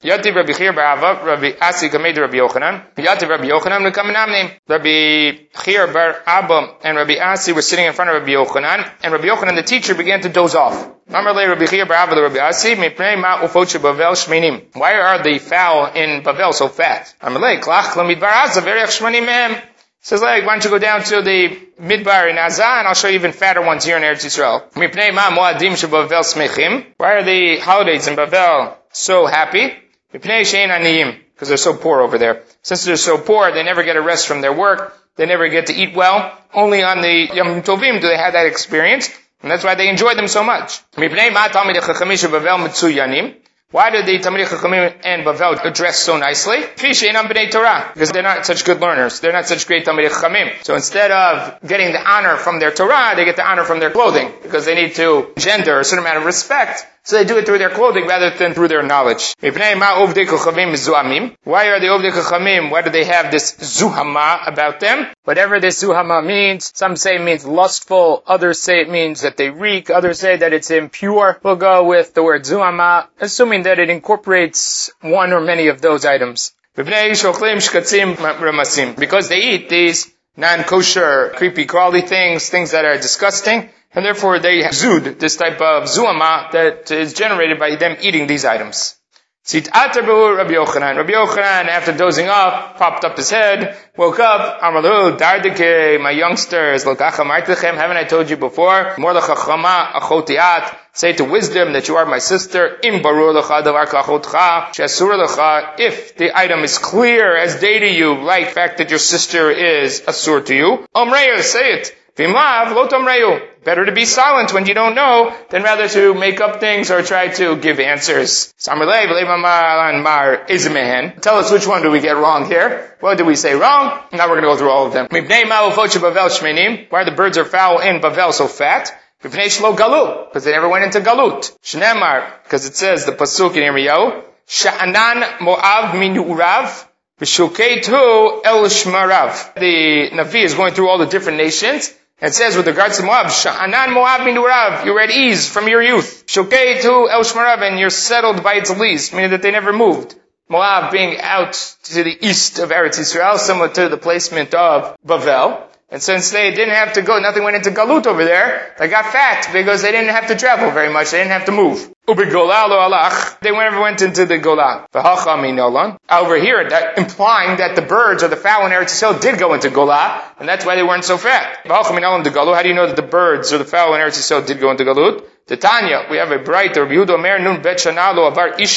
Yativ Rabbi Chir Bar Rabbi Asi Kamed Rabbi Yochanan. Yativ Rabbi Yochanan Lekamanam name. Rabbi Chir Bar Abba and Rabbi Asi were sitting in front of Rabbi Yochanan, and Rabbi Yochanan, the teacher, began to doze off. Why are the fowl in Bavel so fat? Says like, why don't you go down to the Midbar in Azah, and I'll show you even fatter ones here in Eretz Yisrael. Why are the holidays in Bavel so happy? Because they're so poor over there. Since they're so poor, they never get a rest from their work. They never get to eat well. Only on the Yom Tovim do they have that experience. And that's why they enjoy them so much. Why do the Talmidei Chachamim and Bavel address so nicely? Because they're not such good learners. They're not such great Talmidei Chachamim. So instead of getting the honor from their Torah, they get the honor from their clothing. Because they need to gender a certain amount of respect so they do it through their clothing rather than through their knowledge. Why are the Ovdei Chachamim? Why do they have this zuhama about them? Whatever this zuhama means, some say it means lustful, others say it means that they reek, others say that it's impure. We'll go with the word zuhama, assuming that it incorporates one or many of those items. Because they eat these non-kosher, creepy, crawly things, things that are disgusting, and therefore they zud, this type of zuama that is generated by them eating these items. Sit Atabu Rabbi Yochanan. Rabbi Yochanan, after dozing off, popped up his head, woke up, Amalu, Dardike, my youngsters, Lokacha Martechem, haven't I told you before? Mordacha Chama, Achotiat, say to wisdom that you are my sister, Im Barur Lecha Davar Shasur if the item is clear as day to you, like fact that your sister is Asur to you, Omreya, say it. Vimlav, Reyu. Better to be silent when you don't know than rather to make up things or try to give answers. Tell us which one do we get wrong here? What did we say wrong? Now we're going to go through all of them. Why the birds are foul in Bavel so fat? Because they never went into Galut. Shnemar, because it says the Pasuk in Yirmiyahu, Sha'anan Mo'av min. The Navi is going through all the different nations, it says with regards to Moab, Sha'anan Moab Urav, you're at ease from your youth. Shokei to El Shmarav, and you're settled by its lease, meaning that they never moved. Moab being out to the east of Eretz Israel, similar to the placement of Bavel. And since they didn't have to go, nothing went into Galut over there, they got fat because they didn't have to travel very much. They didn't have to move. They never went into the Golah. Over here, that implying that the birds or the fowl in Eretz Yisrael did go into Golah, and that's why they weren't so fat. How do you know that the birds or the fowl in Eretz Yisrael did go into Galut? The Tanya, we have a bright Ish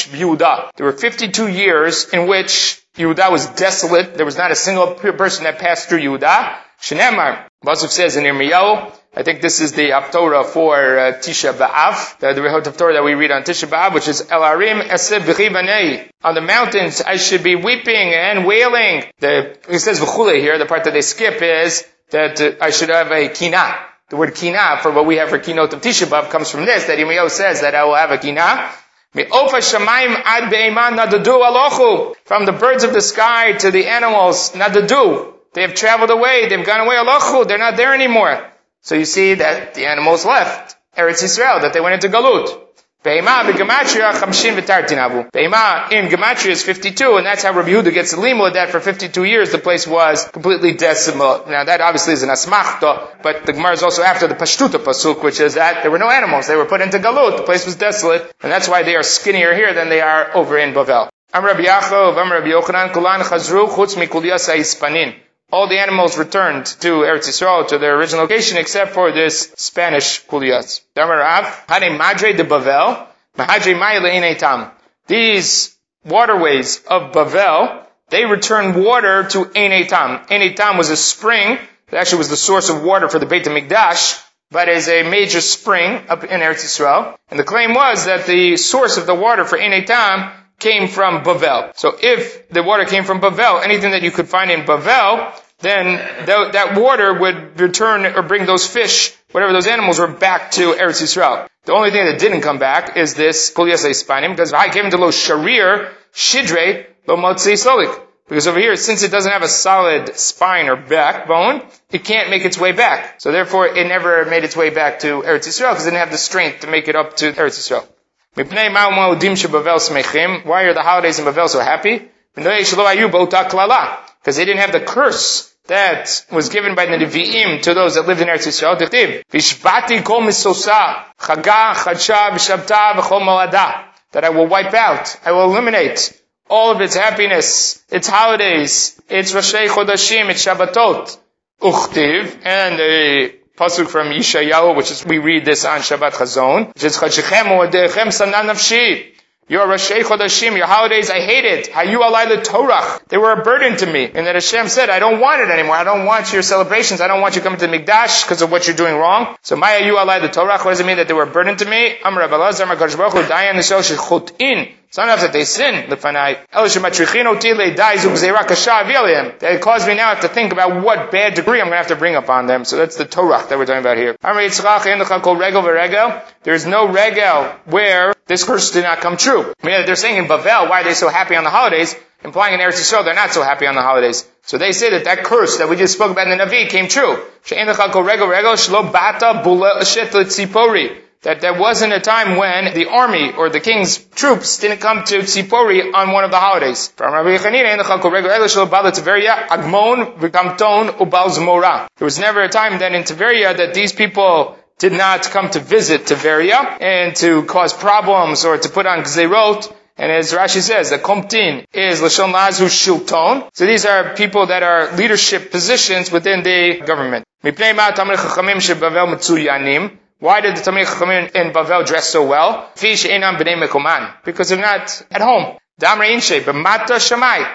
Yehuda. There were 52 years in which Yehuda was desolate. There was not a single person that passed through Yehuda. Shenemar, Basuf says in Yirmiyahu, I think this is the Haftorah for uh, Tisha B'Av, the, the Haftorah that we read on Tisha B'Av, which is El Arim Eseb On the mountains, I should be weeping and wailing. The, it says V'chule here, the part that they skip is that uh, I should have a kina. The word kina for what we have for kinot of Tisha B'Av comes from this, that Yirmiyahu says that I will have a kina. From the birds of the sky to the animals, nadadu. They have traveled away. They've gone away. Alochu. They're not there anymore. So you see that the animals left Eretz Israel, that they went into Galut. Behema in gematria is 52, and that's how Rabbi Yehuda gets the limud that for 52 years the place was completely decimal. Now that obviously is an asmachta, but the Gemara is also after the pashtuta pasuk, which is that there were no animals. They were put into Galut. The place was desolate, and that's why they are skinnier here than they are over in Bavel. Am Rabbi Yaakov, Am Rabbi Yochanan, kulan chazru chutz mikuliyas ha'ispanin all the animals returned to Eretz Yisrael, to their original location, except for this Spanish kuliyas. These waterways of Bavel, they returned water to Einetam. Einetam was a spring, that actually was the source of water for the Beit HaMikdash, but is a major spring up in Eretz Yisrael. And the claim was that the source of the water for Einetam came from Bavel. So if the water came from Bavel, anything that you could find in Bavel, then th- that water would return or bring those fish, whatever those animals were, back to Eretz Yisrael. The only thing that didn't come back is this Kuliyasai Spanim, because I came to Lo Sharir, Shidre, Lo Motzei Solik. Because over here, since it doesn't have a solid spine or backbone, it can't make its way back. So therefore, it never made its way back to Eretz Yisrael because it didn't have the strength to make it up to Eretz Yisrael. Why are the holidays in Bavel so happy? Because they didn't have the curse that was given by the Nevi'im to those that lived in Eretz Yisrael. Vishbati kol misosa, chaga, chadsha, v'shabta, v'chol malada. That I will wipe out, I will eliminate all of its happiness, its holidays, its Roshei Chodashim, its Shabbatot. Uchtiv, and a pasuk from Yishayahu, which is, we read this on Shabbat Chazon, which is Chachichem U'adechem Sanan. Your Roshei Chodashim, your holidays, I hate hated. Hayu alay Torah. They were a burden to me. And that Hashem said, I don't want it anymore. I don't want your celebrations. I don't want you coming to the Mikdash because of what you're doing wrong. So my Hayu the Torah, what does it mean that they were a burden to me? Makadosh Baruch Hu, Dayan. It's not that they sin, lefanai. That caused me now to think about what bad degree I'm going to have to bring upon them. So that's the Torah that we're talking about here. There is no regel where this curse did not come true. I mean, they're saying in Bavel, why are they so happy on the holidays? Implying in Eretz Yisrael, they're not so happy on the holidays. So they say that that curse that we just spoke about in the Navi came true that there wasn't a time when the army or the king's troops didn't come to Tzipori on one of the holidays. There was never a time then in Tiberia that these people did not come to visit Tiberia and to cause problems or to put on gzerot. And as Rashi says, the komtin is Lashon Lazu Shilton. So these are people that are leadership positions within the government. Why did the Talmid Chachamim in Bavel dress so well? Because they're not at home.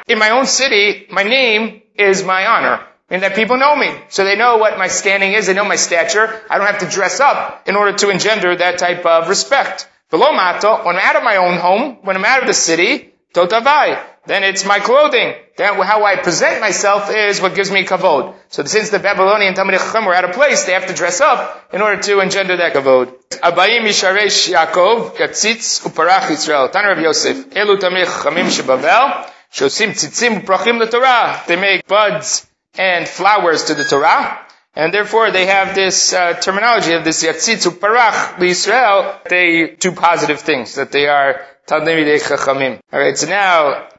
In my own city, my name is my honor. And that people know me. So they know what my standing is, they know my stature. I don't have to dress up in order to engender that type of respect. Below mata, when I'm out of my own home, when I'm out of the city, totavai then it's my clothing. Then how I present myself is what gives me kavod. So since the Babylonian Talmud Chacham were out of place, they have to dress up in order to engender that kavod. Abayim Yisharesh Yaakov, Yatzitz Uparach Yisrael. Tan Rav Yosef. Elu Talmud Chachamim Shebavel, Shosim Tzitzim Uprachim Torah. They make buds and flowers to the Torah. And therefore they have this uh, terminology of this Yatzitz Uparach Yisrael. They do positive things, that they are Talmidei Chachamim. Alright, so now,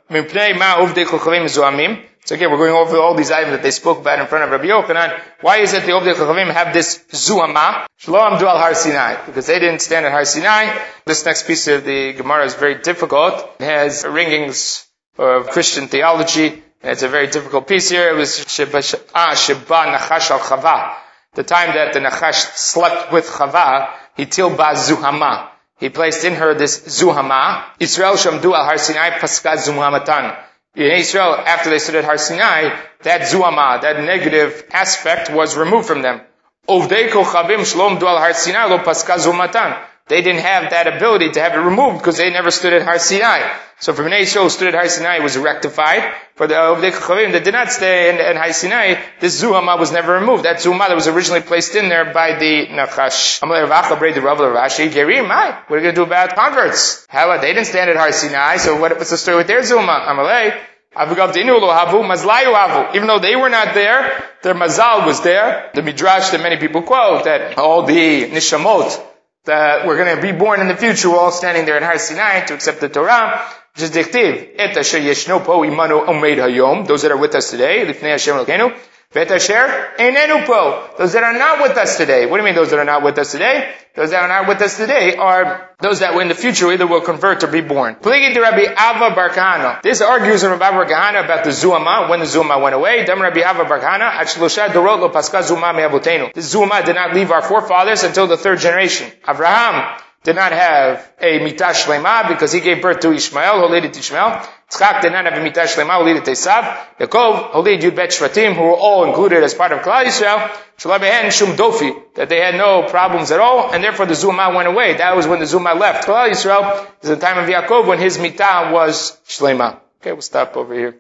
so again, we're going over all these items that they spoke about in front of Rabbi Yochanan. Why is it the Ovdei Chachamim have this zuama? Shalom du al Har Sinai. Because they didn't stand at Har Sinai. This next piece of the Gemara is very difficult. It has ringings of Christian theology. It's a very difficult piece here. It was Sheba ah, Nachash al Chava. The time that the Nachash slept with Chava, he tilba zuhama. He placed in her this zuhama. Israel shamdu al Har Sinai paskat zuhamatan in Israel, after they stood at Har Sinai, that zuama, that negative aspect was removed from them. Ovdei kochavim shlom dual Har Sinai lo paska zumatan. They didn't have that ability to have it removed because they never stood at Har Sinai. So for Bnei Yisrael stood at Har Sinai was rectified. For the uh, Ovdei kochavim that did not stay in, in Har Sinai, this zuama was never removed. That zuama that was originally placed in there by the Nachash. What are you going to do about converts? Hella, they didn't stand at Har Sinai, so what, what's the story with their zuma? Amalei. Even though they were not there, their mazal was there. The midrash that many people quote that all the nishamot that we're going to be born in the future were all standing there in Har Sinai to accept the Torah. Which is dictive. Those that are with us today, Vetasher enenu po. Those that are not with us today. What do you mean those that are not with us today? Those that are not with us today are those that in the future either will convert or be born. Pligi Rabbi Ava Barkana. This argues in Rabbi Barkana about the Zuama, when the Zuama went away. Dam Rabbi Ava Barkana, Achlosha Dorot lo Paska Zuma me'avotenu. The Zuma did not leave our forefathers until the third generation. Abraham did not have a mitah shlema because he gave birth to Ishmael, holided Ishmael. Tzchak did not have a mitah shlema, holided Esav. Yaakov, holided Yud Bet Shvatim, who were all included as part of Klal Yisrael. Shalabehen Shum Dofi, that they had no problems at all, and therefore the Zuma went away. That was when the Zuma left Klal Yisrael. Is the time of Yaakov when his mitah was shlema. Okay, we'll stop over here.